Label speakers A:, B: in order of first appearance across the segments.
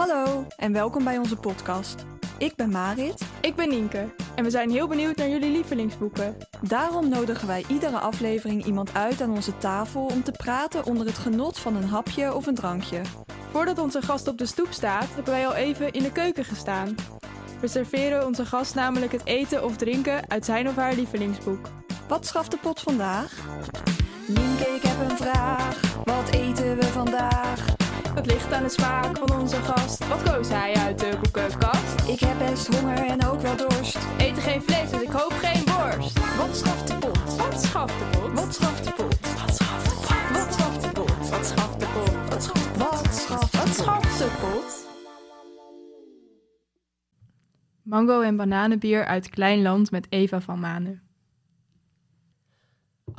A: Hallo en welkom bij onze podcast. Ik ben Marit.
B: Ik ben Nienke en we zijn heel benieuwd naar jullie lievelingsboeken.
A: Daarom nodigen wij iedere aflevering iemand uit aan onze tafel om te praten onder het genot van een hapje of een drankje.
B: Voordat onze gast op de stoep staat, hebben wij al even in de keuken gestaan. We serveren onze gast namelijk het eten of drinken uit zijn of haar lievelingsboek.
A: Wat schaft de pot vandaag? Nienke, ik heb een vraag. Wat eten we vandaag?
B: Het ligt aan de smaak van onze gast. Wat koos hij uit de boekenkast?
A: Ik heb best honger en ook wel dorst.
B: Eten geen vlees, dus ik hoop geen worst.
A: Wat schaft de pot?
B: Wat schaft de pot?
A: Wat schaft de pot?
B: Wat schaft de pot?
A: Wat schaft de pot?
B: Wat schaft de pot?
A: Wat schaft Wat schaft
B: Wat schaft de pot? Mango en bananenbier uit Klein Land met Eva van Manen.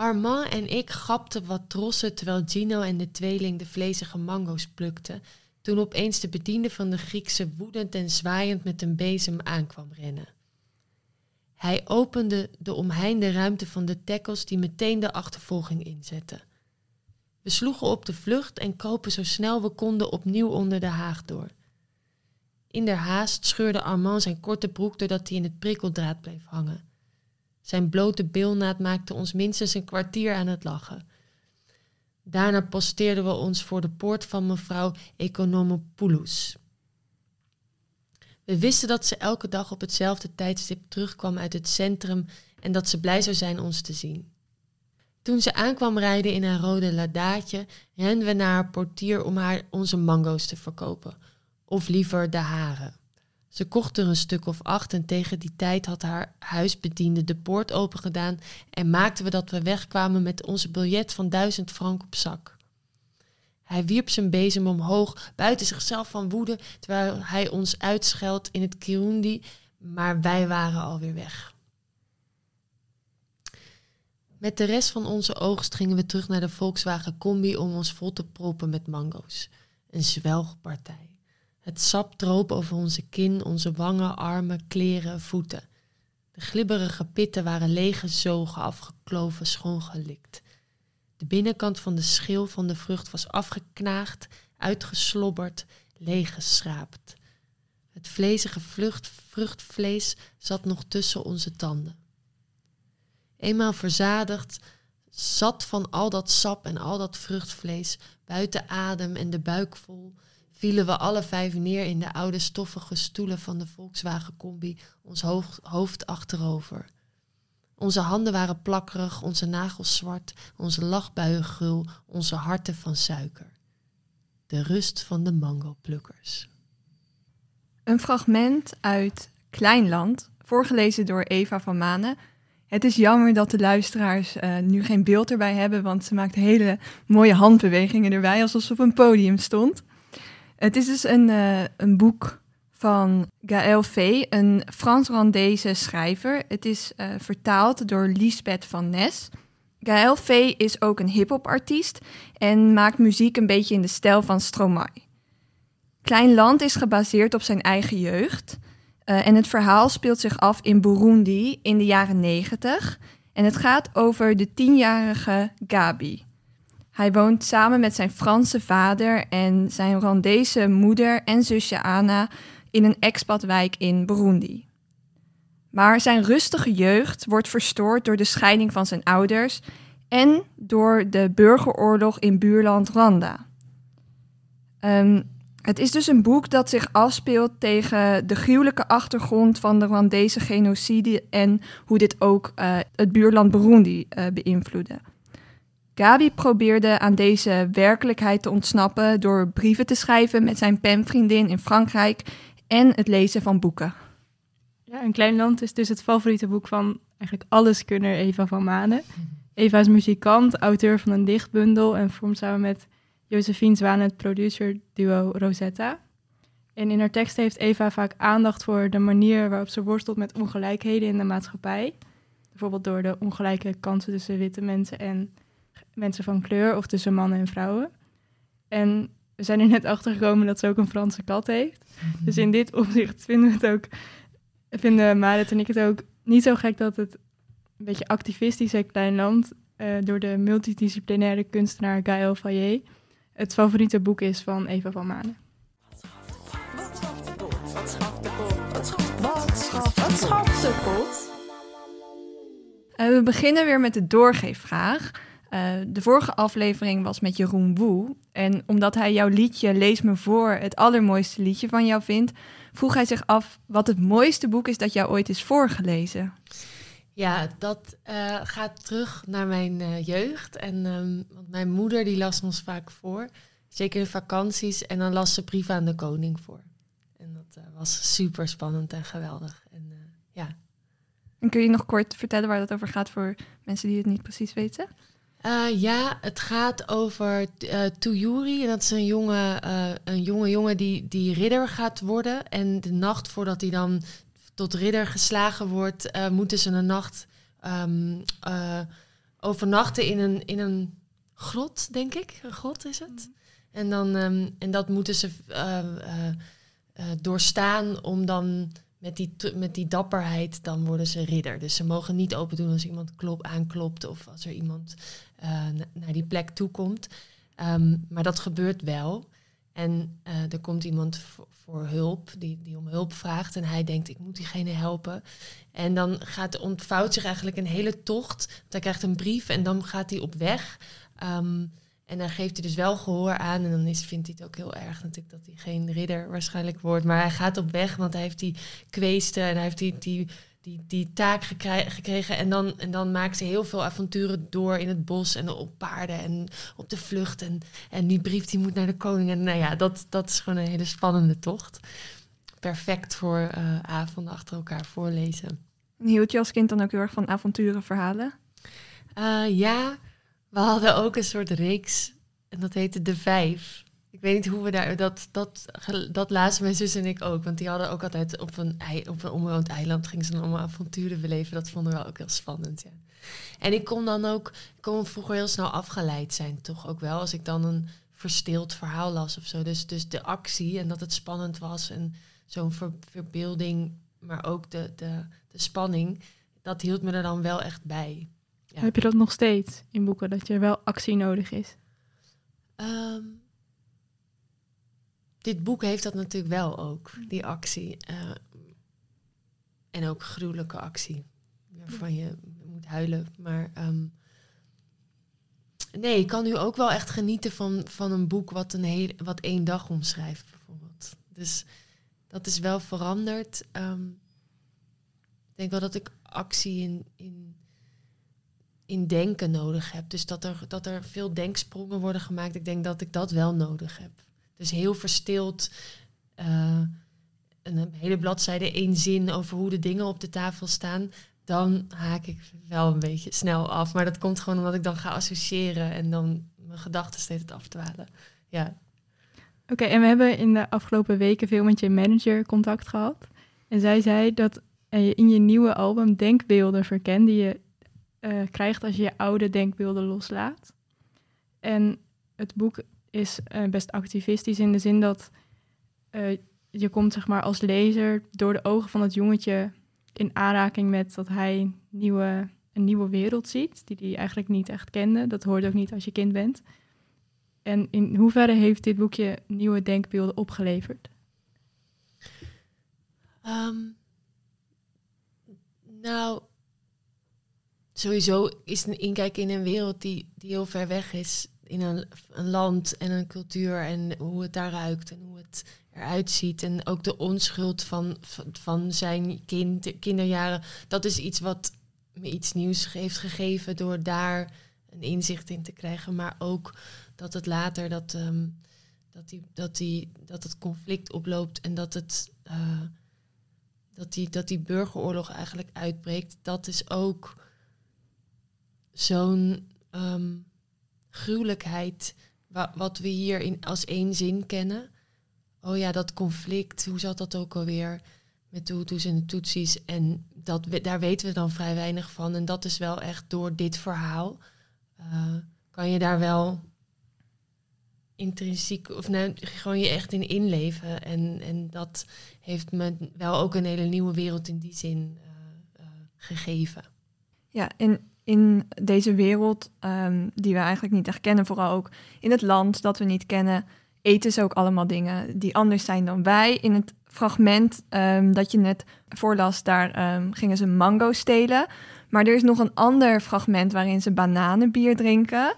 C: Armand en ik gapten wat trossen terwijl Gino en de tweeling de vlezige mango's plukten, toen opeens de bediende van de Griekse woedend en zwaaiend met een bezem aankwam rennen. Hij opende de omheinde ruimte van de tackles die meteen de achtervolging inzetten. We sloegen op de vlucht en kropen zo snel we konden opnieuw onder de haag door. In der haast scheurde Armand zijn korte broek doordat hij in het prikkeldraad bleef hangen. Zijn blote bilnaad maakte ons minstens een kwartier aan het lachen. Daarna posteerden we ons voor de poort van mevrouw Economopoulos. We wisten dat ze elke dag op hetzelfde tijdstip terugkwam uit het centrum en dat ze blij zou zijn ons te zien. Toen ze aankwam rijden in haar rode ladaatje, renden we naar haar portier om haar onze mango's te verkopen. Of liever de haren. Ze kocht er een stuk of acht en tegen die tijd had haar huisbediende de poort opengedaan en maakten we dat we wegkwamen met onze biljet van duizend frank op zak. Hij wierp zijn bezem omhoog, buiten zichzelf van woede, terwijl hij ons uitscheldt in het Kirundi, maar wij waren alweer weg. Met de rest van onze oogst gingen we terug naar de Volkswagen Combi om ons vol te proppen met mango's. Een zwelgpartij. Het sap droop over onze kin, onze wangen, armen, kleren, voeten. De glibberige pitten waren lege zogen afgekloven, schoongelikt. De binnenkant van de schil van de vrucht was afgeknaagd, uitgeslobberd, leeggeschraapt. Het vlezige vlucht, vruchtvlees zat nog tussen onze tanden. Eenmaal verzadigd, zat van al dat sap en al dat vruchtvlees, buiten adem en de buik vol, vielen we alle vijf neer in de oude stoffige stoelen van de Volkswagen Combi, ons hoofd achterover. Onze handen waren plakkerig, onze nagels zwart, onze lachbuien gul, onze harten van suiker. De rust van de mangoplukkers.
A: Een fragment uit Kleinland, voorgelezen door Eva van Manen. Het is jammer dat de luisteraars uh, nu geen beeld erbij hebben, want ze maakt hele mooie handbewegingen erbij, alsof ze op een podium stond. Het is dus een, uh, een boek van Gaël Vee, een Frans-Rwandese schrijver. Het is uh, vertaald door Lisbeth van Nes. Gaël Vee is ook een hip-hop-artiest en maakt muziek een beetje in de stijl van Stromae. Klein Land is gebaseerd op zijn eigen jeugd. Uh, en het verhaal speelt zich af in Burundi in de jaren 90. En het gaat over de tienjarige Gabi. Hij woont samen met zijn Franse vader en zijn Rwandese moeder en zusje Anna in een expatwijk in Burundi. Maar zijn rustige jeugd wordt verstoord door de scheiding van zijn ouders en door de burgeroorlog in buurland Rwanda. Um, het is dus een boek dat zich afspeelt tegen de gruwelijke achtergrond van de Rwandese genocide en hoe dit ook uh, het buurland Burundi uh, beïnvloedde. Gabi probeerde aan deze werkelijkheid te ontsnappen door brieven te schrijven met zijn penvriendin in Frankrijk en het lezen van boeken.
B: Ja, Een Klein Land is dus het favoriete boek van eigenlijk alleskunner Eva van Manen. Eva is muzikant, auteur van een dichtbundel en vormt samen met Josephine Zwaan het producer-duo Rosetta. En in haar tekst heeft Eva vaak aandacht voor de manier waarop ze worstelt met ongelijkheden in de maatschappij. Bijvoorbeeld door de ongelijke kansen tussen witte mensen en mensen van kleur of tussen mannen en vrouwen. En we zijn er net achter gekomen dat ze ook een Franse kat heeft. Dus in dit opzicht vinden we het ook, vinden Marit en ik het ook niet zo gek dat het een beetje activistische klein land uh, door de multidisciplinaire kunstenaar Gaël Fayet het favoriete boek is van Eva van Manen.
A: Uh, we beginnen weer met de doorgeefvraag. Uh, de vorige aflevering was met Jeroen Woe. En omdat hij jouw liedje Lees me voor het allermooiste liedje van jou vindt, vroeg hij zich af wat het mooiste boek is dat jou ooit is voorgelezen.
C: Ja, dat uh, gaat terug naar mijn uh, jeugd. En um, want mijn moeder die las ons vaak voor, zeker de vakanties. En dan las ze Brieven aan de Koning voor. En dat was super spannend en geweldig. En ja.
A: En kun je nog kort vertellen waar dat over gaat voor mensen die het niet precies weten?
C: Uh, ja, het gaat over uh, Tuyuri. En dat is een jonge, uh, een jonge jongen die, die ridder gaat worden. En de nacht voordat hij dan tot ridder geslagen wordt, moeten ze een nacht um, overnachten in een, in een grot, denk ik. Een grot is het. En, dan, um, en dat moeten ze doorstaan om dan met die, met die dapperheid, dan worden ze ridder. Dus ze mogen niet open doen als iemand klop, aanklopt of als er iemand uh, naar die plek toe komt. Um, maar dat gebeurt wel. En uh, er komt iemand voor, hulp, die, die om hulp vraagt. En hij denkt, ik moet diegene helpen. En dan gaat, ontvouwt zich eigenlijk een hele tocht. Want hij krijgt een brief en dan gaat hij op weg. Um, en dan geeft hij dus wel gehoor aan. En dan is, vindt hij het ook heel erg natuurlijk dat hij geen ridder waarschijnlijk wordt. Maar hij gaat op weg, want hij heeft die kweesten en hij heeft die, die, die, die taak gekregen. En dan, en dan maakt ze heel veel avonturen door in het bos en op paarden en op de vlucht. En, en die brief die moet naar de koning. En nou ja, dat, dat is gewoon een hele spannende tocht. Perfect voor uh, avonden achter elkaar voorlezen.
A: En hield je als kind dan ook heel erg van avonturenverhalen?
C: Uh, ja, we hadden ook een soort reeks en dat heette De Vijf. Ik weet niet hoe we daar. Dat, dat, dat lazen mijn zus en ik ook. Want die hadden ook altijd op een, op een onbewoond eiland. gingen ze dan allemaal avonturen beleven. Dat vonden we ook heel spannend. Ja. En ik kon dan ook. Ik kon vroeger heel snel afgeleid zijn, toch ook wel. Als ik dan een verstild verhaal las of zo. Dus, dus de actie en dat het spannend was. En zo'n ver, verbeelding. Maar ook de, de, de spanning. Dat hield me er dan wel echt bij.
B: Ja. Heb je dat nog steeds in boeken, dat er wel actie nodig is?
C: Um, dit boek heeft dat natuurlijk wel ook, die actie. Uh, en ook gruwelijke actie, waarvan je moet huilen. Maar um, nee, ik kan nu ook wel echt genieten van, van een boek wat, een hele, wat één dag omschrijft, bijvoorbeeld. Dus dat is wel veranderd. Um, ik denk wel dat ik actie in, in in denken nodig heb. Dus dat er, dat er veel denksprongen worden gemaakt. Ik denk dat ik dat wel nodig heb. Dus heel verstild. Uh, een hele bladzijde, één zin over hoe de dingen op de tafel staan. Dan haak ik wel een beetje snel af. Maar dat komt gewoon omdat ik dan ga associëren en dan mijn gedachten steeds afdwalen. Ja.
B: Oké, en we hebben in de afgelopen weken veel met je manager contact gehad. En zij zei dat je in je nieuwe album denkbeelden verkent die je uh, krijgt als je je oude denkbeelden loslaat. En het boek is uh, best activistisch in de zin dat uh, je komt zeg maar als lezer door de ogen van het jongetje in aanraking met dat hij nieuwe, een nieuwe wereld ziet, die hij eigenlijk niet echt kende. Dat hoort ook niet als je kind bent. En in hoeverre heeft dit boekje nieuwe denkbeelden opgeleverd?
C: Um, nou, sowieso is een inkijk in een wereld die, die heel ver weg is. In een, een land en een cultuur en hoe het daar ruikt en hoe het eruit ziet. En ook de onschuld van, van, zijn kind, kinderjaren. Dat is iets wat me iets nieuws heeft gegeven door daar een inzicht in te krijgen. Maar ook dat het later dat, um, dat, die, dat, die, dat het conflict oploopt en dat het. Uh, dat die, dat die burgeroorlog eigenlijk uitbreekt, dat is ook zo'n um, gruwelijkheid, wa wat we hier in, als één zin kennen. Oh ja, dat conflict, hoe zat dat ook alweer met de Hutus en de Tutsis? En dat, daar weten we dan vrij weinig van. En dat is wel echt door dit verhaal. Uh, kan je daar wel intrinsiek, of nou, gewoon je echt in inleven. En, en dat heeft me wel ook een hele nieuwe wereld in die zin uh, uh, gegeven.
A: Ja, en in deze wereld, um, die we eigenlijk niet echt kennen, vooral ook in het land dat we niet kennen, eten ze ook allemaal dingen die anders zijn dan wij. In het fragment ehm, dat je net voorlas, daar ehm, gingen ze mango stelen. Maar er is nog een ander fragment waarin ze bananenbier drinken.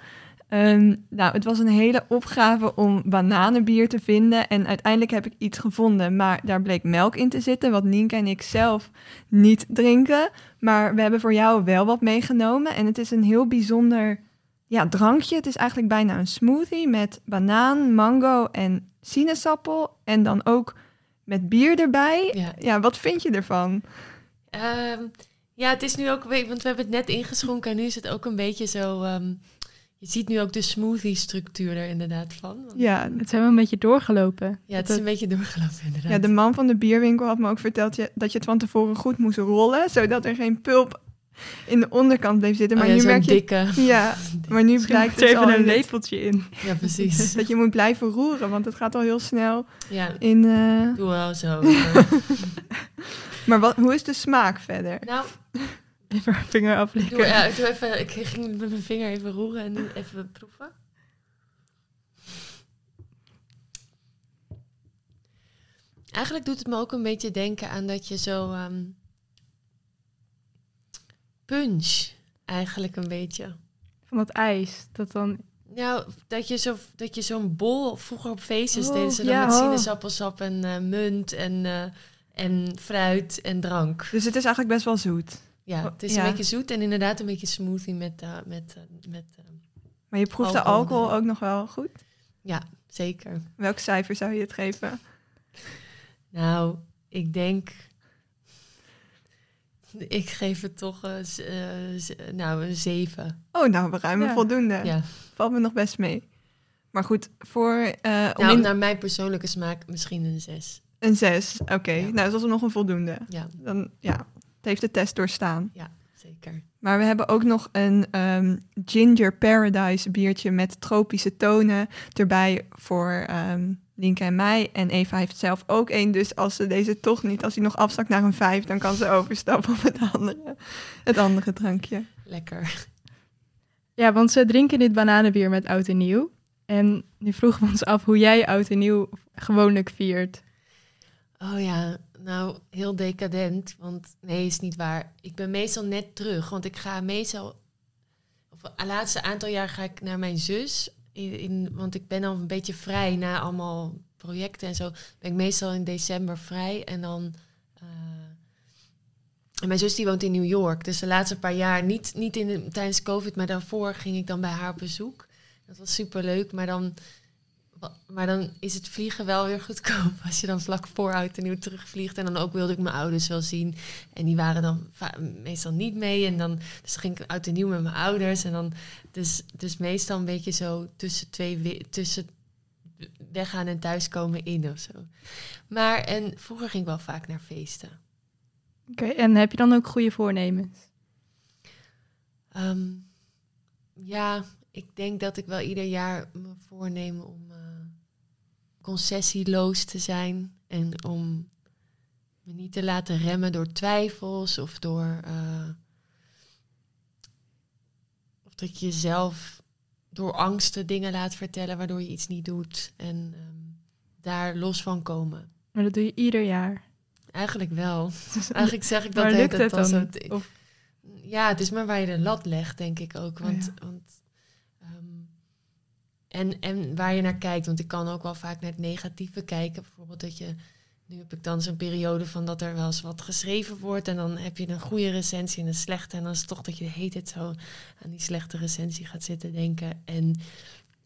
A: Ehm, nou, het was een hele opgave om bananenbier te vinden. En uiteindelijk heb ik iets gevonden, maar daar bleek melk in te zitten, wat Nienke en ik zelf niet drinken. Maar we hebben voor jou wel wat meegenomen. En het is een heel bijzonder ja, drankje. Het is eigenlijk bijna een smoothie met banaan, mango en sinaasappel. En dan ook met bier erbij.
C: Ja.
A: Ja, wat vind je ervan?
C: Ehm, ja, het is nu ook, want we hebben het net ingeschonken en nu is het ook een beetje zo. ehm, je ziet nu ook de smoothie-structuur er inderdaad van. Want-
A: Ja,
B: Het zijn wel een beetje doorgelopen.
C: ja, het is een beetje doorgelopen inderdaad.
A: ja, de man van de bierwinkel had me ook verteld je, dat je het van tevoren goed moest rollen, zodat er geen pulp in de onderkant bleef zitten. Maar
C: Oh ja,
A: nu merk je...
C: dikke.
A: Ja, maar nu blijkt
B: er
A: al
B: even een lepeltje in.
C: Ja, precies.
A: dat je moet blijven roeren, want het gaat al heel snel
C: Ja,
A: in... eh,
C: doe wel zo.
A: Maar wat, hoe is de smaak verder?
C: nou,
B: Even mijn vinger aflikken.
C: doe, ja, doe even, ik ging met mijn vinger even roeren en nu even proeven. Eigenlijk doet het me ook een beetje denken aan dat je zo ehm, punch eigenlijk een beetje.
B: Van dat ijs. Dat dan...
C: Nou, dat je, zo, dat je zo'n bol, vroeger op feestjes
B: Oh,
C: deden ze dan
B: ja,
C: met
B: oh.
C: sinaasappelsap en eh, munt en, eh, en fruit en drank.
A: Dus het is eigenlijk best wel zoet.
C: Ja,
A: Oh,
C: het is
A: ja.
C: een beetje zoet en inderdaad een beetje smoothie met, eh, met, eh, met eh,
A: Maar je proeft de
C: Alcohol.
A: ook nog wel goed.
C: ja, zeker.
A: Welk cijfer zou je het geven?
C: Nou, ik denk, ik geef het toch nou, een zeven.
A: Oh, nou, we ruimen
B: Ja.
A: voldoende.
C: Ja.
A: Valt me nog best mee. Maar goed, voor eh, om
C: Nou,
A: in-
C: naar mijn persoonlijke smaak misschien een zes.
A: een 6. Oké,
C: Ja.
A: nou, dat is nog een voldoende.
C: Ja,
A: Dan, ja, het heeft de test doorstaan.
C: zeker.
A: Maar we hebben ook nog een ehm, Ginger Paradise biertje met tropische tonen erbij voor ehm Linke en mij. En Eva heeft zelf ook één, dus als ze deze toch niet, als hij nog afzakt naar een 5, dan kan ze overstappen op het andere, het andere drankje.
C: Lekker.
B: Ja, want ze drinken dit bananenbier met oud en nieuw. En nu vroegen we ons af hoe jij oud en nieuw gewoonlijk viert.
C: Oh ja, nou, heel decadent. Want nee, is niet waar. Ik ben meestal net terug. Want ik ga meestal... Of het laatste aantal jaar ga ik naar mijn zus. In, want ik ben dan een beetje vrij na allemaal projecten en zo. Ben ik meestal in december vrij. En dan... eh, en mijn zus die woont in New York. Dus de laatste paar jaar, niet, niet in de, tijdens COVID, maar daarvoor ging ik dan bij haar op bezoek. Dat was super leuk. Maar dan Maar dan is het vliegen wel weer goedkoop als je dan vlak voor oud en nieuw terugvliegt. En dan ook wilde ik mijn ouders wel zien. En die waren dan meestal niet mee. En dan dus ging ik oud en nieuw met mijn ouders. En dan dus, dus meestal een beetje zo tussen twee tussen weggaan en thuiskomen in of zo. Maar en vroeger ging ik wel vaak naar feesten.
B: Oké, en heb je dan ook goede voornemens?
C: Ehm, ja, ik denk dat ik wel ieder jaar me voorneem om concessieloos te zijn. En om me niet te laten remmen door twijfels of door. eh, of dat je jezelf door angsten dingen laat vertellen waardoor je iets niet doet. En ehm, daar los van komen.
B: Maar dat doe je ieder jaar.
C: Eigenlijk wel. Eigenlijk zeg ik dat
B: maar lukt het dan?
C: zo. Ja, het is maar waar je de lat legt, denk ik ook.
B: Oh
C: Want,
B: ja.
C: want, en, en waar je naar kijkt. Want ik kan ook wel vaak naar het negatieve kijken. Bijvoorbeeld dat je... Nu heb ik dan zo'n periode van dat er wel eens wat geschreven wordt. En dan heb je een goede recensie en een slechte. En dan is het toch dat je de hele zo aan die slechte recensie gaat zitten denken. En,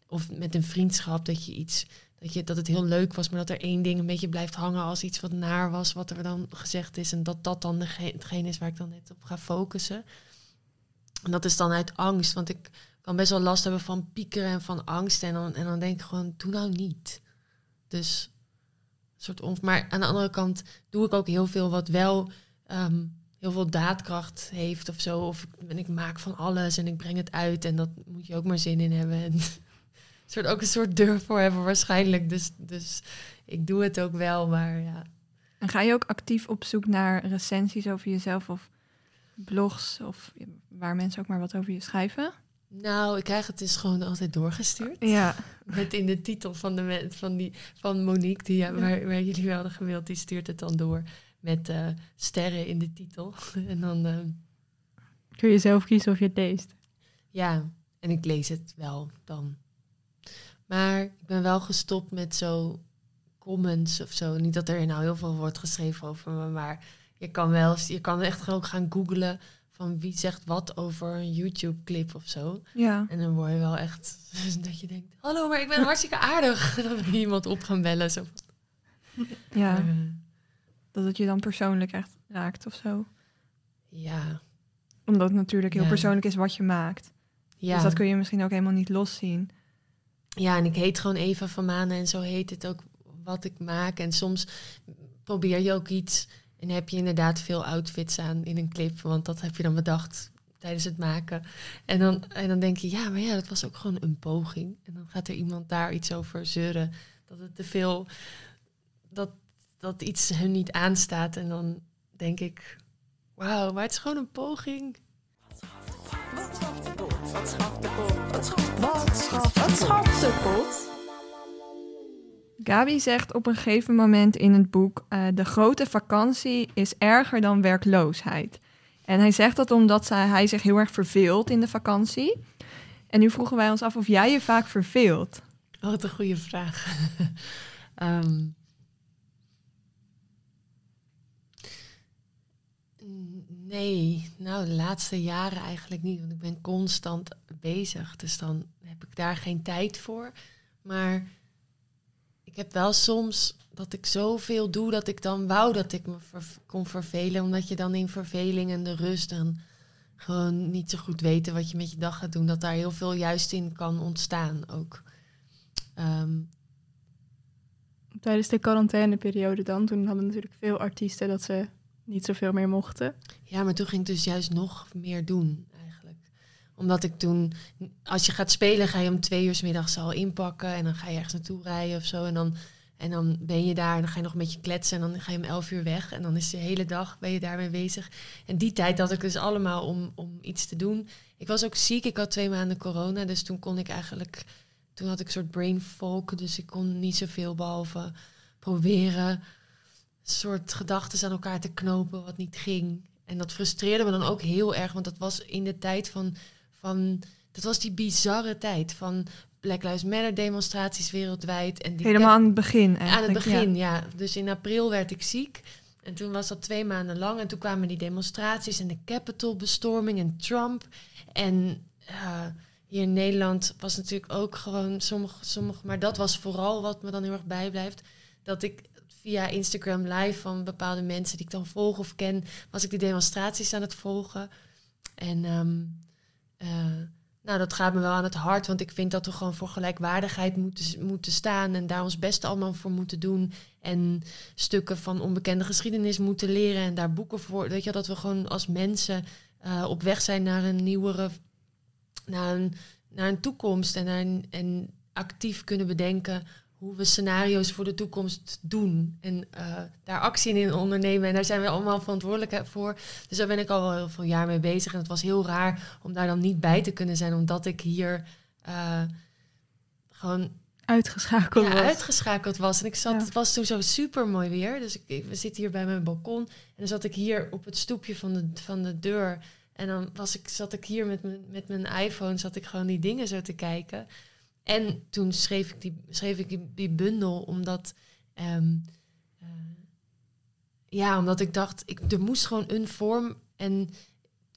C: of met een vriendschap dat je iets... Dat, je, dat het heel leuk was, maar dat er één ding een beetje blijft hangen als iets wat naar was, wat er dan gezegd is. En dat dat dan dege- hetgene is waar ik dan net op ga focussen. En dat is dan uit angst, want ik kan best wel last hebben van piekeren en van angst. En dan, en dan denk ik gewoon, doe nou niet. Dus, soort on... maar aan de andere kant doe ik ook heel veel wat wel ehm, heel veel daadkracht heeft of zo. Of ik, en ik maak van alles en ik breng het uit. En dat moet je ook maar zin in hebben. En soort, ook een soort durf voor hebben waarschijnlijk. Dus, dus ik doe het ook wel, maar ja.
A: En ga je ook actief op zoek naar recensies over jezelf of blogs of waar mensen ook maar wat over je schrijven?
C: Nou, ik krijg het dus gewoon altijd doorgestuurd.
A: Ja,
C: Met in de titel van, de, van, die, van Monique, die, ja, waar, waar jullie wel hadden gewild, die stuurt het dan door met eh, sterren in de titel. en dan, eh,
B: Kun je zelf kiezen of je het leest.
C: ja, en ik lees het wel dan. Maar ik ben wel gestopt met zo comments of zo. Niet dat er nou heel veel wordt geschreven over me, maar je kan wel, je kan echt ook gaan googlen van wie zegt wat over een YouTube-clip of zo.
A: ja.
C: En dan word je wel echt dat je denkt, hallo, maar ik ben hartstikke aardig. Wil je iemand op gaan bellen. Zo.
A: ja.
C: Eh,
A: Dat het je dan persoonlijk echt raakt of zo.
C: ja,
A: Omdat het natuurlijk heel
C: Ja.
A: persoonlijk is wat je maakt.
C: ja.
A: Dus dat kun je misschien ook helemaal niet loszien.
C: ja, en ik heet gewoon Eva van Manen en zo heet het ook wat ik maak. En soms probeer je ook iets en heb je inderdaad veel outfits aan in een clip. Want dat heb je dan bedacht tijdens het maken. En dan, en dan denk je, ja, maar ja, dat was ook gewoon een poging. En dan gaat er iemand daar iets over zeuren. Dat het te veel, dat, dat iets hun niet aanstaat. En dan denk ik, wauw, maar het is gewoon een poging.
D: Wat schaft de pot? Wat schaft pot? Wat schaft Wat pot?
A: Gabi zegt op een gegeven moment in het boek: eh, De grote vakantie is erger dan werkloosheid. En hij zegt dat omdat zij, hij zich heel erg verveelt in de vakantie. En nu vroegen wij ons af of jij je vaak verveelt.
C: Wat een goede vraag. Ehm, nee, nou de laatste jaren eigenlijk niet, want ik ben constant bezig. Dus dan heb ik daar geen tijd voor. Maar heb wel soms dat ik zoveel doe dat ik dan wou dat ik me ver- kon vervelen. Omdat je dan in verveling en de rust dan gewoon niet zo goed weten wat je met je dag gaat doen. Dat daar heel veel juist in kan ontstaan ook. Ehm,
B: Tijdens de quarantaineperiode dan, toen hadden natuurlijk veel artiesten dat ze niet zoveel meer mochten.
C: ja, maar toen ging ik dus juist nog meer doen. Omdat ik toen, als je gaat spelen, ga je om twee uur 's middags al inpakken. En dan ga je ergens naartoe rijden of zo. En dan, en dan ben je daar en dan ga je nog een beetje kletsen. En dan ga je om elf uur weg. En dan is de hele dag ben je daarmee bezig. En die tijd had ik dus allemaal om, om iets te doen. Ik was ook ziek. Ik had twee maanden corona. Dus toen kon ik eigenlijk, toen had ik een soort brain fog. Dus ik kon niet zoveel behalve proberen soort gedachten aan elkaar te knopen wat niet ging. En dat frustreerde me dan ook heel erg, want dat was in de tijd van, van dat was die bizarre tijd van Black Lives Matter demonstraties wereldwijd. En die
A: Helemaal aan het begin
C: aan het
A: eigenlijk. ja.
C: begin, ja. Dus in april werd ik ziek. En toen was dat twee maanden lang. En toen kwamen die demonstraties en de Capitol-bestorming en Trump. En eh, hier in Nederland was natuurlijk ook gewoon sommige, sommige... Maar dat was vooral wat me dan heel erg bijblijft. Dat ik via Instagram live van bepaalde mensen die ik dan volg of ken... was ik die demonstraties aan het volgen. En ehm, eh, nou, dat gaat me wel aan het hart, want ik vind dat we gewoon voor gelijkwaardigheid moeten, moeten staan en daar ons best allemaal voor moeten doen. En stukken van onbekende geschiedenis moeten leren en daar boeken voor. Weet je, dat we gewoon als mensen eh, op weg zijn naar een nieuwere, naar een, naar een toekomst en, en actief kunnen bedenken hoe we scenario's voor de toekomst doen. En eh, daar actie in ondernemen. En daar zijn we allemaal verantwoordelijk voor. Dus daar ben ik al wel heel veel jaar mee bezig. En het was heel raar om daar dan niet bij te kunnen zijn, omdat ik hier eh, gewoon
B: Uitgeschakeld
C: ja,
B: was.
C: uitgeschakeld was. En ik zat,
B: Ja.
C: het was toen zo super mooi weer. Dus ik, ik- we zitten hier bij mijn balkon. En dan zat ik hier op het stoepje van de, van de deur. En dan was ik, zat ik hier met, mijn- met mijn iPhone, zat ik gewoon die dingen zo te kijken. En toen schreef ik die, schreef ik die, die bundel, omdat... ehm, eh, ja, omdat ik dacht, ik, er moest gewoon een vorm. En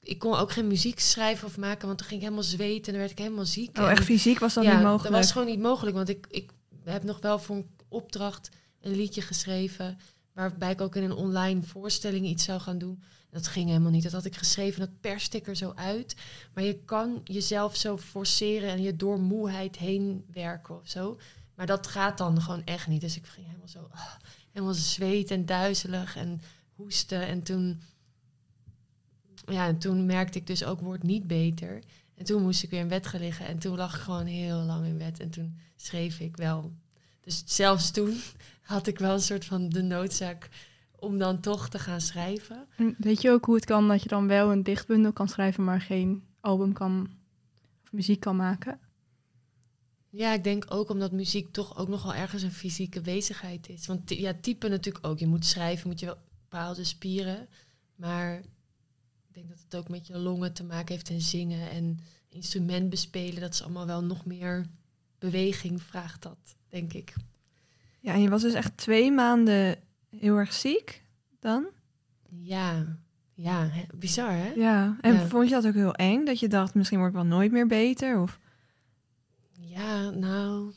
C: ik kon ook geen muziek schrijven of maken, want dan ging ik helemaal zweten en dan werd ik helemaal ziek.
A: Oh,
C: En-
A: echt fysiek was dat
C: ja,
A: niet mogelijk?
C: dat was gewoon niet mogelijk. Want ik, ik heb nog wel voor een opdracht een liedje geschreven. Waarbij ik ook in een online voorstelling iets zou gaan doen. Dat ging helemaal niet. Dat had ik geschreven. Dat perste er zo uit. Maar je kan jezelf zo forceren en je door moeheid heen werken of zo. Maar dat gaat dan gewoon echt niet. Dus ik ging helemaal zo. ah, helemaal zweet en duizelig en hoesten. En toen. Ja, en toen merkte ik dus ook, wordt niet beter. En toen moest ik weer in bed gaan liggen. En toen lag ik gewoon heel lang in bed. En toen schreef ik wel. Dus zelfs toen had ik wel een soort van de noodzaak om dan toch te gaan schrijven.
B: En Weet je ook hoe het kan dat je dan wel een dichtbundel kan schrijven, maar geen album kan, of muziek kan maken.
C: Ja, ik denk ook omdat muziek toch ook nog wel ergens een fysieke bezigheid is. Want ja, typen natuurlijk ook. Je moet schrijven, moet je wel bepaalde spieren. Maar ik denk dat het ook met je longen te maken heeft en zingen en instrument bespelen. Dat is allemaal wel nog meer beweging vraagt dat, denk ik.
A: Ja, en je was dus echt twee maanden heel erg ziek dan?
C: Ja, ja, bizar hè?
A: Ja. En
C: Ja.
A: vond je dat ook heel eng? Dat je dacht, misschien word ik wel nooit meer beter? Of...
C: Ja, nou,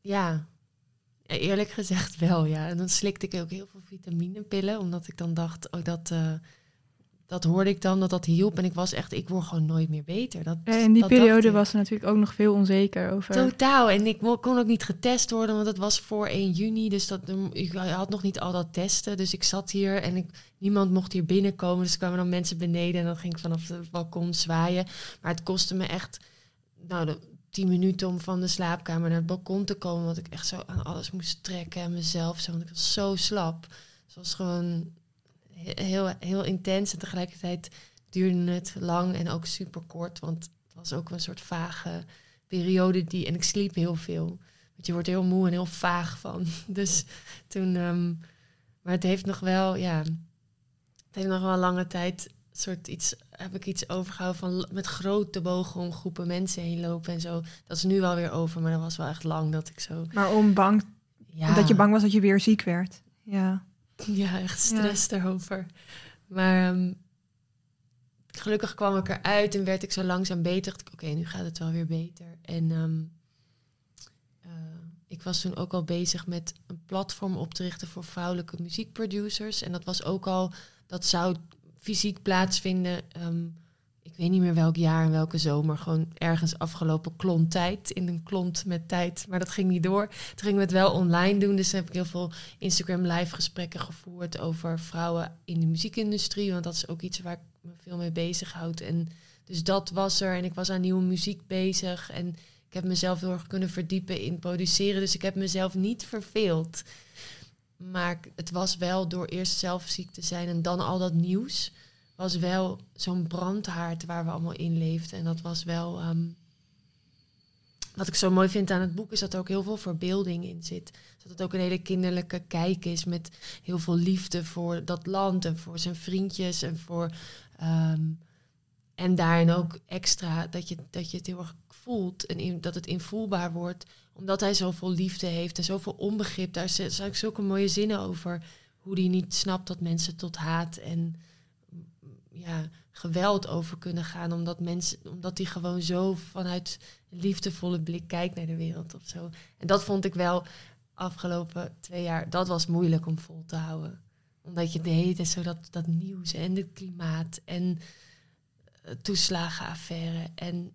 C: ja. Ja, Eerlijk gezegd wel, ja. En dan slikte ik ook heel veel vitaminepillen, omdat ik dan dacht, oh, dat, eh, dat hoorde ik dan, dat dat hielp. En ik was echt, ik word gewoon nooit meer beter. Dat,
B: Ja, in die
C: dat
B: periode was er natuurlijk ook nog veel onzeker over.
C: Totaal. En ik kon ook niet getest worden, want het was voor 1 juni. Dus dat, ik had nog niet al dat testen. Dus ik zat hier en ik, niemand mocht hier binnenkomen. Dus kwamen dan mensen beneden en dan ging ik vanaf het balkon zwaaien. Maar het kostte me echt nou, de, 10 minuten om van de slaapkamer naar het balkon te komen. Want ik echt zo aan alles moest trekken en mezelf zo. Want ik was zo slap. Dus het was gewoon heel, heel intens. En tegelijkertijd duurde het lang en ook super kort. Want het was ook een soort vage periode die... En ik sliep heel veel. Want je wordt heel moe en heel vaag van. Dus toen... ehm, maar het heeft nog wel, ja... Het heeft nog wel lange tijd soort iets... Heb ik iets overgehouden van met grote bogen om groepen mensen heen lopen en zo. Dat is nu wel weer over, maar dat was wel echt lang dat ik zo...
A: Maar om bang,
C: Ja,
A: dat je bang was dat je weer ziek werd. Ja.
C: Ja, echt stress erover. Maar ehm, gelukkig kwam ik eruit en werd ik zo langzaam beter. Oké, nu gaat het wel weer beter. En ehm, eh, ik was toen ook al bezig met een platform op te richten voor vrouwelijke muziekproducers. En dat was ook al, dat zou fysiek plaatsvinden. ehm, ik weet niet meer welk jaar en welke zomer. Gewoon ergens afgelopen klonttijd. In een klont met tijd. Maar dat ging niet door. Toen gingen we het wel online doen. Dus heb ik heel veel Instagram live gesprekken gevoerd over vrouwen in de muziekindustrie. Want dat is ook iets waar ik me veel mee bezighoud. En dus dat was er. En ik was aan nieuwe muziek bezig. En ik heb mezelf heel erg kunnen verdiepen in produceren. Dus ik heb mezelf niet verveeld. Maar het was wel door eerst zelf ziek te zijn en dan al dat nieuws. Was wel zo'n brandhaard waar we allemaal in leefden. En dat was wel. ehm, wat ik zo mooi vind aan het boek is dat er ook heel veel verbeelding in zit. Dat het ook een hele kinderlijke kijk is met heel veel liefde voor dat land en voor zijn vriendjes en voor. ehm, en daarin ook extra dat je, dat je het heel erg voelt en dat het invoelbaar wordt. Omdat hij zoveel liefde heeft en zoveel onbegrip. Daar zijn ook zulke mooie zinnen over. Hoe hij niet snapt dat mensen tot haat en ja, geweld over kunnen gaan. Omdat, mensen, omdat hij gewoon zo vanuit liefdevolle blik kijkt naar de wereld of zo. En dat vond ik wel afgelopen twee jaar, dat was moeilijk om vol te houden. Omdat je de hele tijd zo dat, dat nieuws en het klimaat en eh, toeslagenaffaire en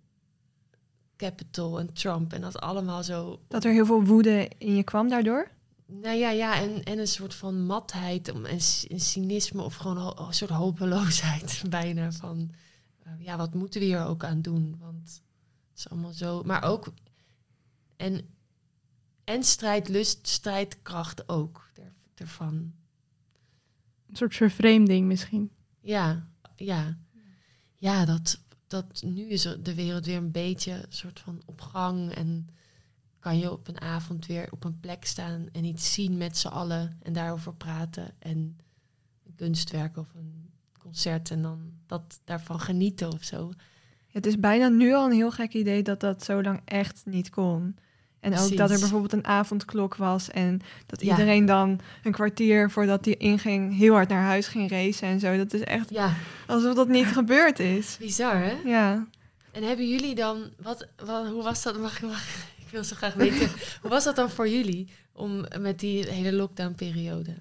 C: Capital en Trump en dat allemaal zo.
A: Dat er heel veel woede in je kwam daardoor?
C: Nou ja, ja en, en een soort van matheid om- en, c- en cynisme of gewoon ho- een soort hopeloosheid bijna van, eh, ja, wat moeten we hier ook aan doen? Want het is allemaal zo, maar ook en en strijdlust, strijdkracht ook er, ervan.
B: Een soort vervreemding misschien.
C: Ja, ja. Ja, dat, dat nu is er de wereld weer een beetje een soort van op gang. En kan je op een avond weer op een plek staan en iets zien met z'n allen en daarover praten. En een kunstwerk of een concert en dan dat daarvan genieten of zo.
A: Het is bijna nu al een heel gek idee dat dat zo lang echt niet kon. En ook dat er bijvoorbeeld een avondklok was en dat
C: Ja.
A: iedereen dan een kwartier voordat hij inging heel hard naar huis ging racen en zo. Dat is echt
C: Ja,
A: alsof dat niet gebeurd is.
C: bizar hè?
A: Ja.
C: En hebben jullie dan, wat, wat, hoe was dat? Mag, mag, ik wil zo graag weten, hoe was dat dan voor jullie om met die hele lockdown-periode?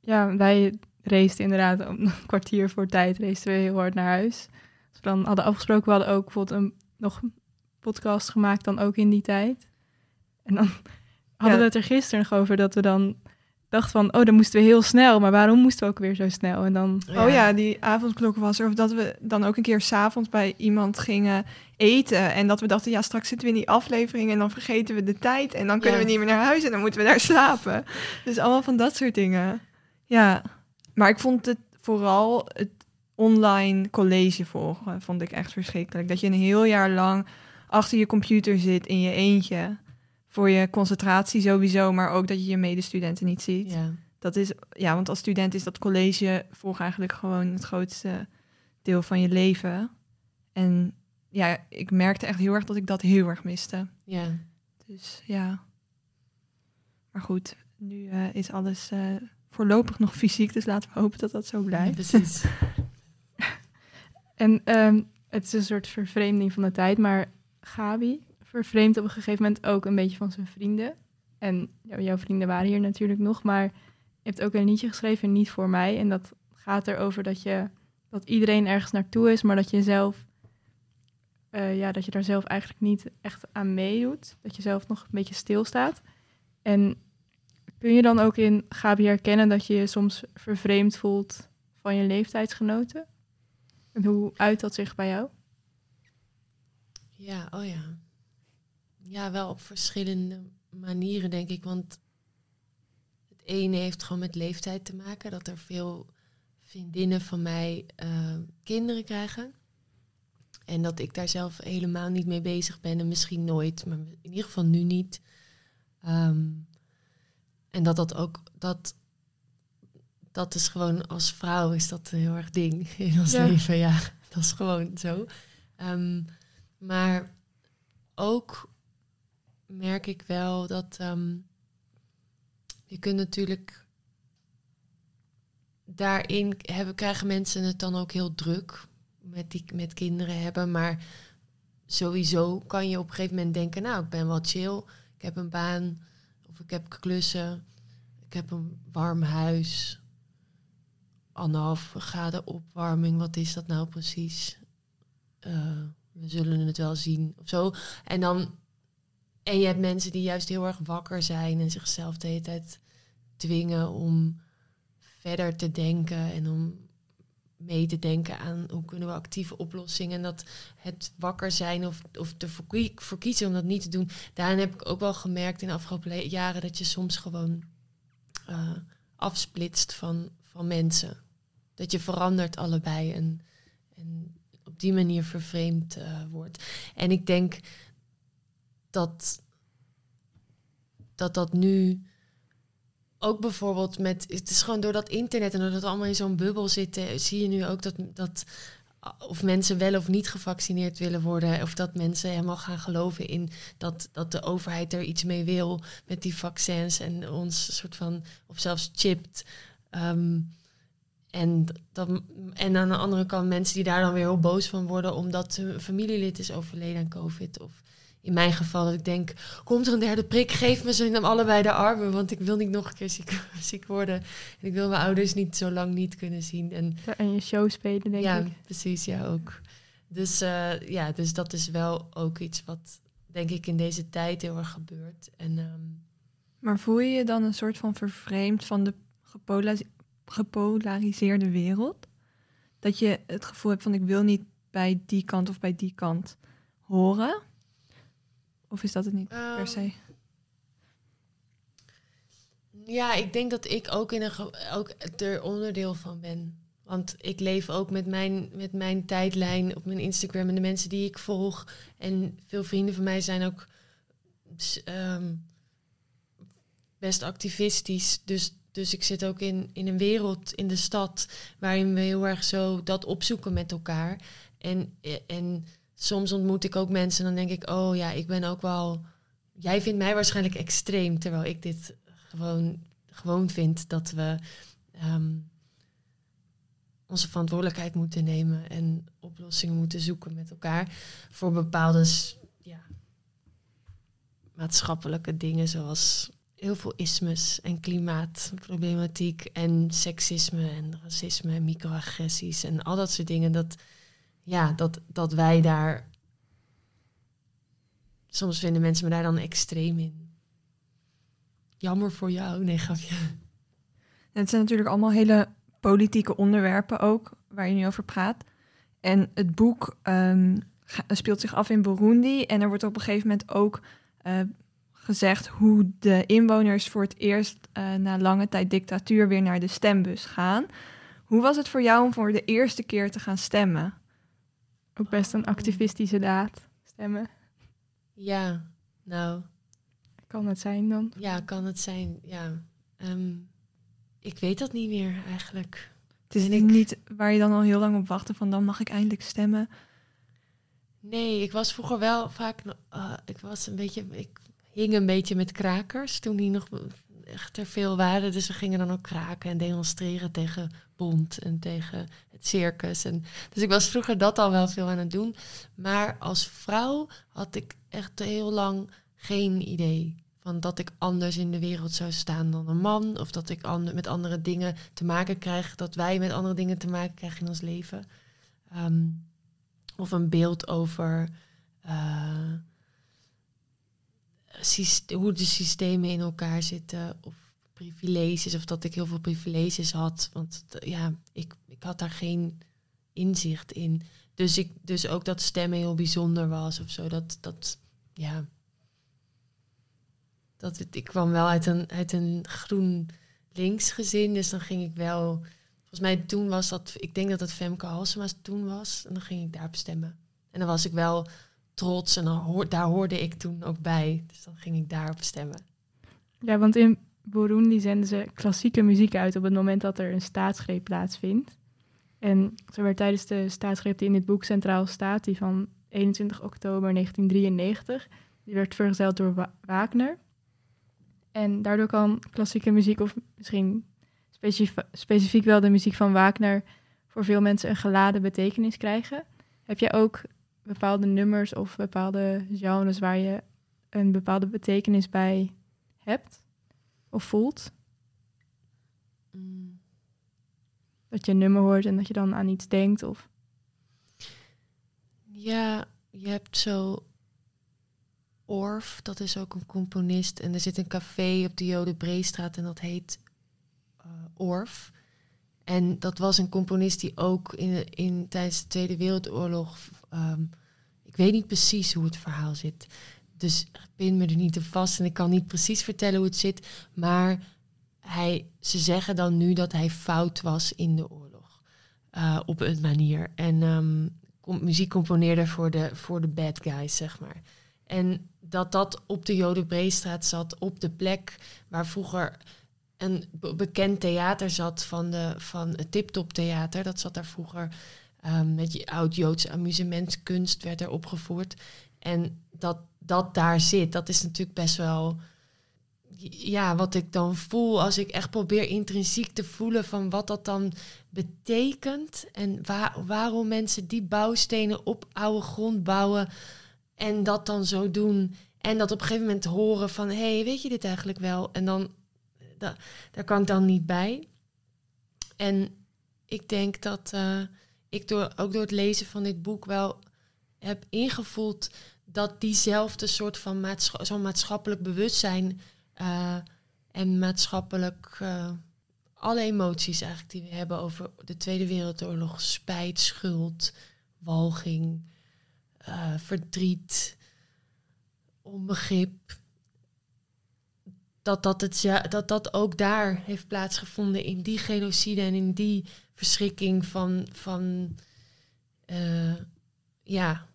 B: Ja, wij raceden inderdaad om een kwartier voor tijd raceden we heel hard naar huis. Als we dan hadden afgesproken, we hadden ook bijvoorbeeld een, nog een podcast gemaakt dan ook in die tijd. En dan hadden we het er gisteren nog over dat we dan dachten van, oh, dan moesten we heel snel. Maar waarom moesten we ook weer zo snel? En dan,
A: Oh ja, die avondklok was er. Of dat we dan ook een keer s'avonds bij iemand gingen eten. En dat we dachten, ja, straks zitten we in die aflevering en dan vergeten we de tijd. En dan kunnen
C: Ja.
A: we niet meer naar huis en dan moeten we daar slapen. Dus allemaal van dat soort dingen. Ja, maar ik vond het vooral het online college volgen. Vond ik echt verschrikkelijk. Dat je een heel jaar lang achter je computer zit in je eentje. Voor je concentratie sowieso, maar ook dat je je medestudenten niet ziet.
C: Ja.
A: Dat is, ja, want als student is dat college volg eigenlijk gewoon het grootste deel van je leven. En ja, ik merkte echt heel erg dat ik dat heel erg miste.
C: ja.
A: Dus ja. Maar goed, nu eh, is alles eh, voorlopig nog fysiek, dus laten we hopen dat dat zo
C: Ja,
A: blijft.
C: precies.
B: En ehm, het is een soort vervreemding van de tijd, maar Gabi vervreemdt op een gegeven moment ook een beetje van zijn vrienden. En jou- jouw vrienden waren hier natuurlijk nog, maar je hebt ook een liedje geschreven, Niet voor mij. En dat gaat erover dat, je, dat iedereen ergens naartoe is, maar dat je zelf, eh, ja, dat je daar zelf eigenlijk niet echt aan meedoet. Dat je zelf nog een beetje stilstaat. En kun je dan ook in Gabi herkennen dat je je soms vervreemd voelt van je leeftijdsgenoten? En hoe uit dat zich bij jou?
C: Ja, oh ja. Ja, wel op verschillende manieren, denk ik. Want het ene heeft gewoon met leeftijd te maken. Dat er veel vriendinnen van mij eh, kinderen krijgen. En dat ik daar zelf helemaal niet mee bezig ben. En misschien nooit, maar in ieder geval nu niet. Ehm, en dat dat ook... Dat, dat is gewoon als vrouw is dat een heel erg ding in ons
B: Ja.
C: leven. Ja, dat is gewoon zo. Ehm, maar ook merk ik wel dat ehm, je kunt natuurlijk daarin hebben, krijgen mensen het dan ook heel druk met, die, met kinderen hebben. Maar sowieso kan je op een gegeven moment denken, nou, ik ben wel chill. Ik heb een baan of ik heb klussen. Ik heb een warm huis. Anderhalf graden opwarming, wat is dat nou precies? Eh, we zullen het wel zien of zo. En dan en je hebt mensen die juist heel erg wakker zijn en zichzelf de hele tijd dwingen om verder te denken en om mee te denken aan hoe kunnen we actieve oplossingen en dat het wakker zijn of, of ervoor kie- voor kiezen om dat niet te doen. Daarin heb ik ook wel gemerkt in de afgelopen jaren dat je soms gewoon eh, afsplitst van, van mensen. Dat je verandert allebei en, en op die manier vervreemd eh, wordt. En ik denk dat, dat dat nu ook bijvoorbeeld met... Het is gewoon door dat internet en doordat we allemaal in zo'n bubbel zitten... zie je nu ook dat, dat of mensen wel of niet gevaccineerd willen worden... of dat mensen helemaal gaan geloven in dat, dat de overheid er iets mee wil... met die vaccins en ons soort van... of zelfs chipt... Ehm, en, dat, en aan de andere kant mensen die daar dan weer heel boos van worden... omdat hun familielid is overleden aan covid... of in mijn geval dat ik denk, komt er een derde prik, geef me ze dan allebei de armen, want ik wil niet nog een keer ziek, ziek worden. En ik wil mijn ouders niet zo lang niet kunnen zien. En
B: En je show spelen, denk
C: ja,
B: ik.
C: precies, ja ook. Dus eh, ja, dus dat is wel ook iets wat denk ik in deze tijd heel erg gebeurt. En ehm,
A: Maar voel je je dan een soort van vervreemd van de gepola- gepolariseerde wereld? Dat je het gevoel hebt van ik wil niet bij die kant of bij die kant horen? Of is dat het niet
C: Ehm,
A: per se?
C: Ja, ik denk dat ik ook, in een ook er onderdeel van ben. Want ik leef ook met mijn, met mijn tijdlijn op mijn Instagram en de mensen die ik volg. En veel vrienden van mij zijn ook ehm, best activistisch. Dus, dus ik zit ook in, in een wereld in de stad waarin we heel erg zo dat opzoeken met elkaar. En, en soms ontmoet ik ook mensen en dan denk ik, oh ja, ik ben ook wel. Jij vindt mij waarschijnlijk extreem, terwijl ik dit gewoon, gewoon vind dat we ehm, onze verantwoordelijkheid moeten nemen en oplossingen moeten zoeken met elkaar voor bepaalde ja, maatschappelijke dingen zoals heel veel ismes en klimaatproblematiek en seksisme en racisme en microagressies en al dat soort dingen. Dat, ja, dat, dat wij daar. Soms vinden mensen me daar dan extreem in. Jammer voor jou. Nee, grapje.
A: Het zijn natuurlijk allemaal hele politieke onderwerpen ook, waar je nu over praat. En het boek ehm, speelt zich af in Burundi. En er wordt op een gegeven moment ook eh, gezegd hoe de inwoners voor het eerst eh, na lange tijd dictatuur weer naar de stembus gaan. Hoe was het voor jou om voor de eerste keer te gaan stemmen?
B: Ook best een activistische daad. Stemmen.
C: Ja, nou,
B: Kan het zijn dan?
C: ja, kan het zijn. Ja. Ehm, ik weet dat niet meer eigenlijk.
A: Het is
C: ik-
A: niet waar je dan al heel lang op wachtte van dan mag ik eindelijk stemmen.
C: Nee, ik was vroeger wel vaak. eh, ik was een beetje. Ik hing een beetje met krakers toen die nog echt er veel waren. Dus we gingen dan ook kraken en demonstreren tegen Bond en tegen het circus. En, dus ik was vroeger dat al wel veel aan het doen. Maar als vrouw had ik echt heel lang geen idee van dat ik anders in de wereld zou staan dan een man. Of dat ik ander, met andere dingen te maken krijg. Dat wij met andere dingen te maken krijgen in ons leven. Ehm, of een beeld over eh, hoe de systemen in elkaar zitten. Of privileges, of dat ik heel veel privileges had. Want ja, ik, ik had daar geen inzicht in. Dus, ik, dus ook dat stemmen heel bijzonder was of zo. Dat, dat ja. Dat ik kwam wel uit een, uit een groen links gezin, dus dan ging ik wel. Volgens mij toen was dat, ik denk dat het Femke Halsema's toen was, en dan ging ik daarop stemmen. En dan was ik wel trots en dan daar hoorde ik toen ook bij, dus dan ging ik daarop stemmen.
B: Ja, want in Burundi zenden ze klassieke muziek uit op het moment dat er een staatsgreep plaatsvindt. En zo werd tijdens de staatsgreep die in dit boek centraal staat, die van 21 oktober 1993, die werd vergezeld door Wa- Wagner. En daardoor kan klassieke muziek, of misschien specif- specifiek wel de muziek van Wagner, voor veel mensen een geladen betekenis krijgen. Heb jij ook bepaalde nummers of bepaalde genres waar je een bepaalde betekenis bij hebt of voelt?
C: Mm.
B: Dat je een nummer hoort en dat je dan aan iets denkt? Of...
C: Ja, je hebt zo Orff, dat is ook een componist. En er zit een café op de Jode Breestraat en dat heet eh Orff. En dat was een componist die ook in, in, tijdens de Tweede Wereldoorlog... ehm, ik weet niet precies hoe het verhaal zit. Dus pin me er niet te vast en ik kan niet precies vertellen hoe het zit. Maar hij, ze zeggen dan nu dat hij fout was in de oorlog. eh, op een manier. En com- muziek componeerde voor de, voor de bad guys, zeg maar. En dat dat op de Jodenbreestraat zat, op de plek waar vroeger een be- bekend theater zat van, de, van het Tiptop Theater. Dat zat daar vroeger ehm, met je oud-Joodse amusementskunst werd er opgevoerd. En dat dat daar zit, dat is natuurlijk best wel ja, wat ik dan voel als ik echt probeer intrinsiek te voelen van wat dat dan betekent en waar, waarom mensen die bouwstenen op oude grond bouwen en dat dan zo doen en dat op een gegeven moment horen van hé, hey, weet je dit eigenlijk wel? En dan, da, daar kan ik dan niet bij. En ik denk dat eh, ik door, ook door het lezen van dit boek wel heb ingevoeld dat diezelfde soort van maatscha zo'n maatschappelijk bewustzijn eh, en maatschappelijk eh, alle emoties eigenlijk die we hebben over de Tweede Wereldoorlog, spijt, schuld, walging, eh, verdriet, onbegrip, dat dat, het, ja, dat dat ook daar heeft plaatsgevonden in die genocide en in die verschrikking van, van eh, ja,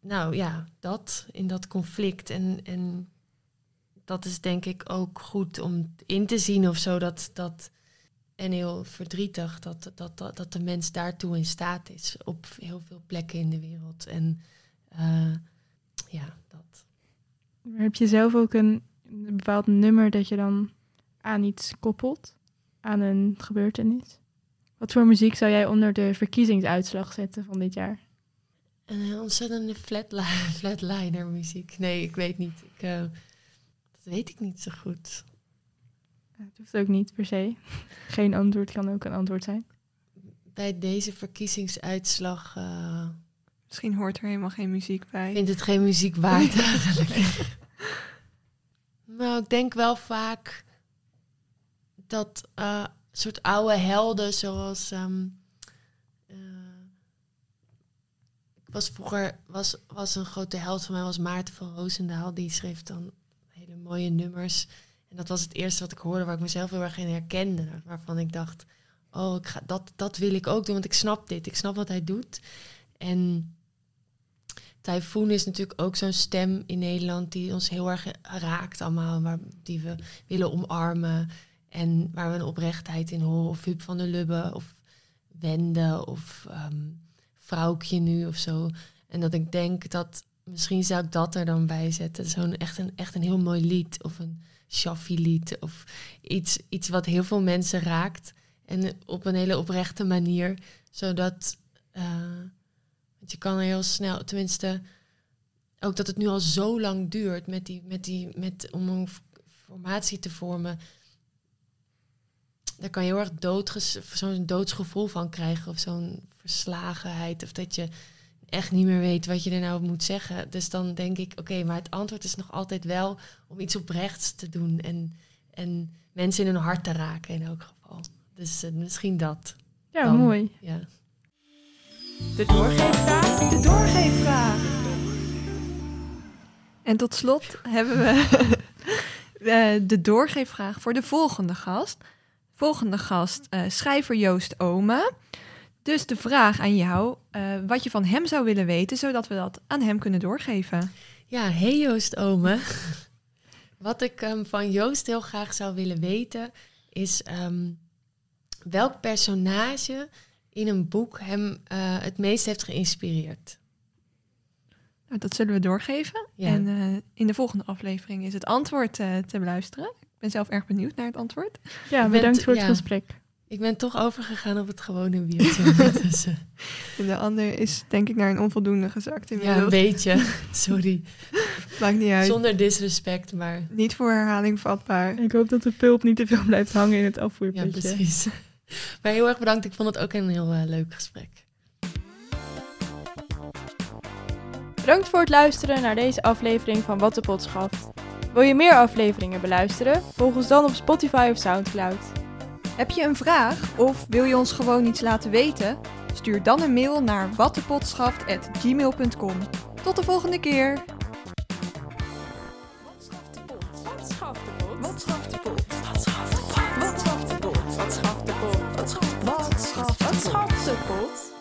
C: nou ja, dat, in dat conflict. En, en dat is denk ik ook goed om in te zien of zo, dat, dat en heel verdrietig dat, dat, dat, dat de mens daartoe in staat is op heel veel plekken in de wereld. En eh, ja, dat.
B: Maar heb je zelf ook een, een bepaald nummer dat je dan aan iets koppelt? Aan een gebeurtenis? Wat voor muziek zou jij onder de verkiezingsuitslag zetten van dit jaar?
C: Een ontzettende flatli- flatliner muziek. Nee, ik weet niet. Ik, eh, dat weet ik niet zo goed.
B: Ja, Het hoeft ook niet per se. Geen antwoord kan ook een antwoord zijn.
C: Bij deze verkiezingsuitslag eh
A: Misschien hoort er helemaal geen muziek bij.
C: vindt het geen muziek waard eigenlijk. Nou, ik denk wel vaak dat eh soort oude helden zoals... ehm, eh, ik was vroeger was, was een grote held van mij, was Maarten van Roosendaal. Die schreef dan hele mooie nummers. En dat was het eerste wat ik hoorde waar ik mezelf heel erg in herkende. Waarvan ik dacht, oh, ik ga, dat, dat wil ik ook doen, want ik snap dit. Ik snap wat hij doet. En Typhoon is natuurlijk ook zo'n stem in Nederland die ons heel erg raakt allemaal. Waar, die we willen omarmen. En waar we een oprechtheid in horen. Of Huub van der Lubbe of Wende of ehm Vrouwkje nu of zo. En dat ik denk dat misschien zou ik dat er dan bij zetten. Zo'n echt een, echt een heel mooi lied of een Shaffi lied of iets, iets wat heel veel mensen raakt. En op een hele oprechte manier. Zodat, eh, want je kan er heel snel, tenminste, ook dat het nu al zo lang duurt met die, met die, met, om een formatie te vormen. Daar kan je heel erg doodges, zo'n doodsgevoel van krijgen. Of zo'n verslagenheid. Of dat je echt niet meer weet wat je er nou op moet zeggen. Dus dan denk ik, oké, maar het antwoord is nog altijd wel om iets oprechts te doen. En, en mensen in hun hart te raken in elk geval. Dus eh, misschien dat.
B: Ja,
C: Dan.
B: mooi.
C: Ja.
B: De doorgeefvraag.
A: De doorgeefvraag. En tot slot hebben we eh, de doorgeefvraag voor de volgende gast. Volgende gast, eh, schrijver Joost Ome. Dus de vraag aan jou, eh, wat je van hem zou willen weten, zodat we dat aan hem kunnen doorgeven.
C: Ja, hey Joost Ome. Wat ik ehm, van Joost heel graag zou willen weten is ehm, welk personage in een boek hem eh, het meest heeft geïnspireerd.
A: Nou, dat zullen we doorgeven.
C: Ja.
A: En eh, in de volgende aflevering is het antwoord eh, te beluisteren. Ik ben zelf erg benieuwd naar het antwoord.
B: Ja, bedankt voor het
C: ja.
B: gesprek.
C: Ik ben toch overgegaan op het gewone biertje. dus,
A: En de ander is denk ik naar een onvoldoende gezakt
C: ja, een beetje. Sorry.
A: Maakt niet uit.
C: Zonder disrespect, maar
A: Niet voor herhaling vatbaar.
B: Ik hoop dat de pulp niet te veel blijft hangen in het
C: ja,
B: afvoerputje.
C: precies. Maar heel erg bedankt. Ik vond het ook een heel eh, leuk gesprek.
B: Bedankt voor het luisteren naar deze aflevering van Wat de Pot schaft. Wil je meer afleveringen beluisteren? Volg ons dan op Spotify of Soundcloud.
A: Heb je een vraag of wil je ons gewoon iets laten weten? Stuur dan een mail naar wattepot.gmail.com. Tot de volgende keer!
D: Wat schat? Wat schat,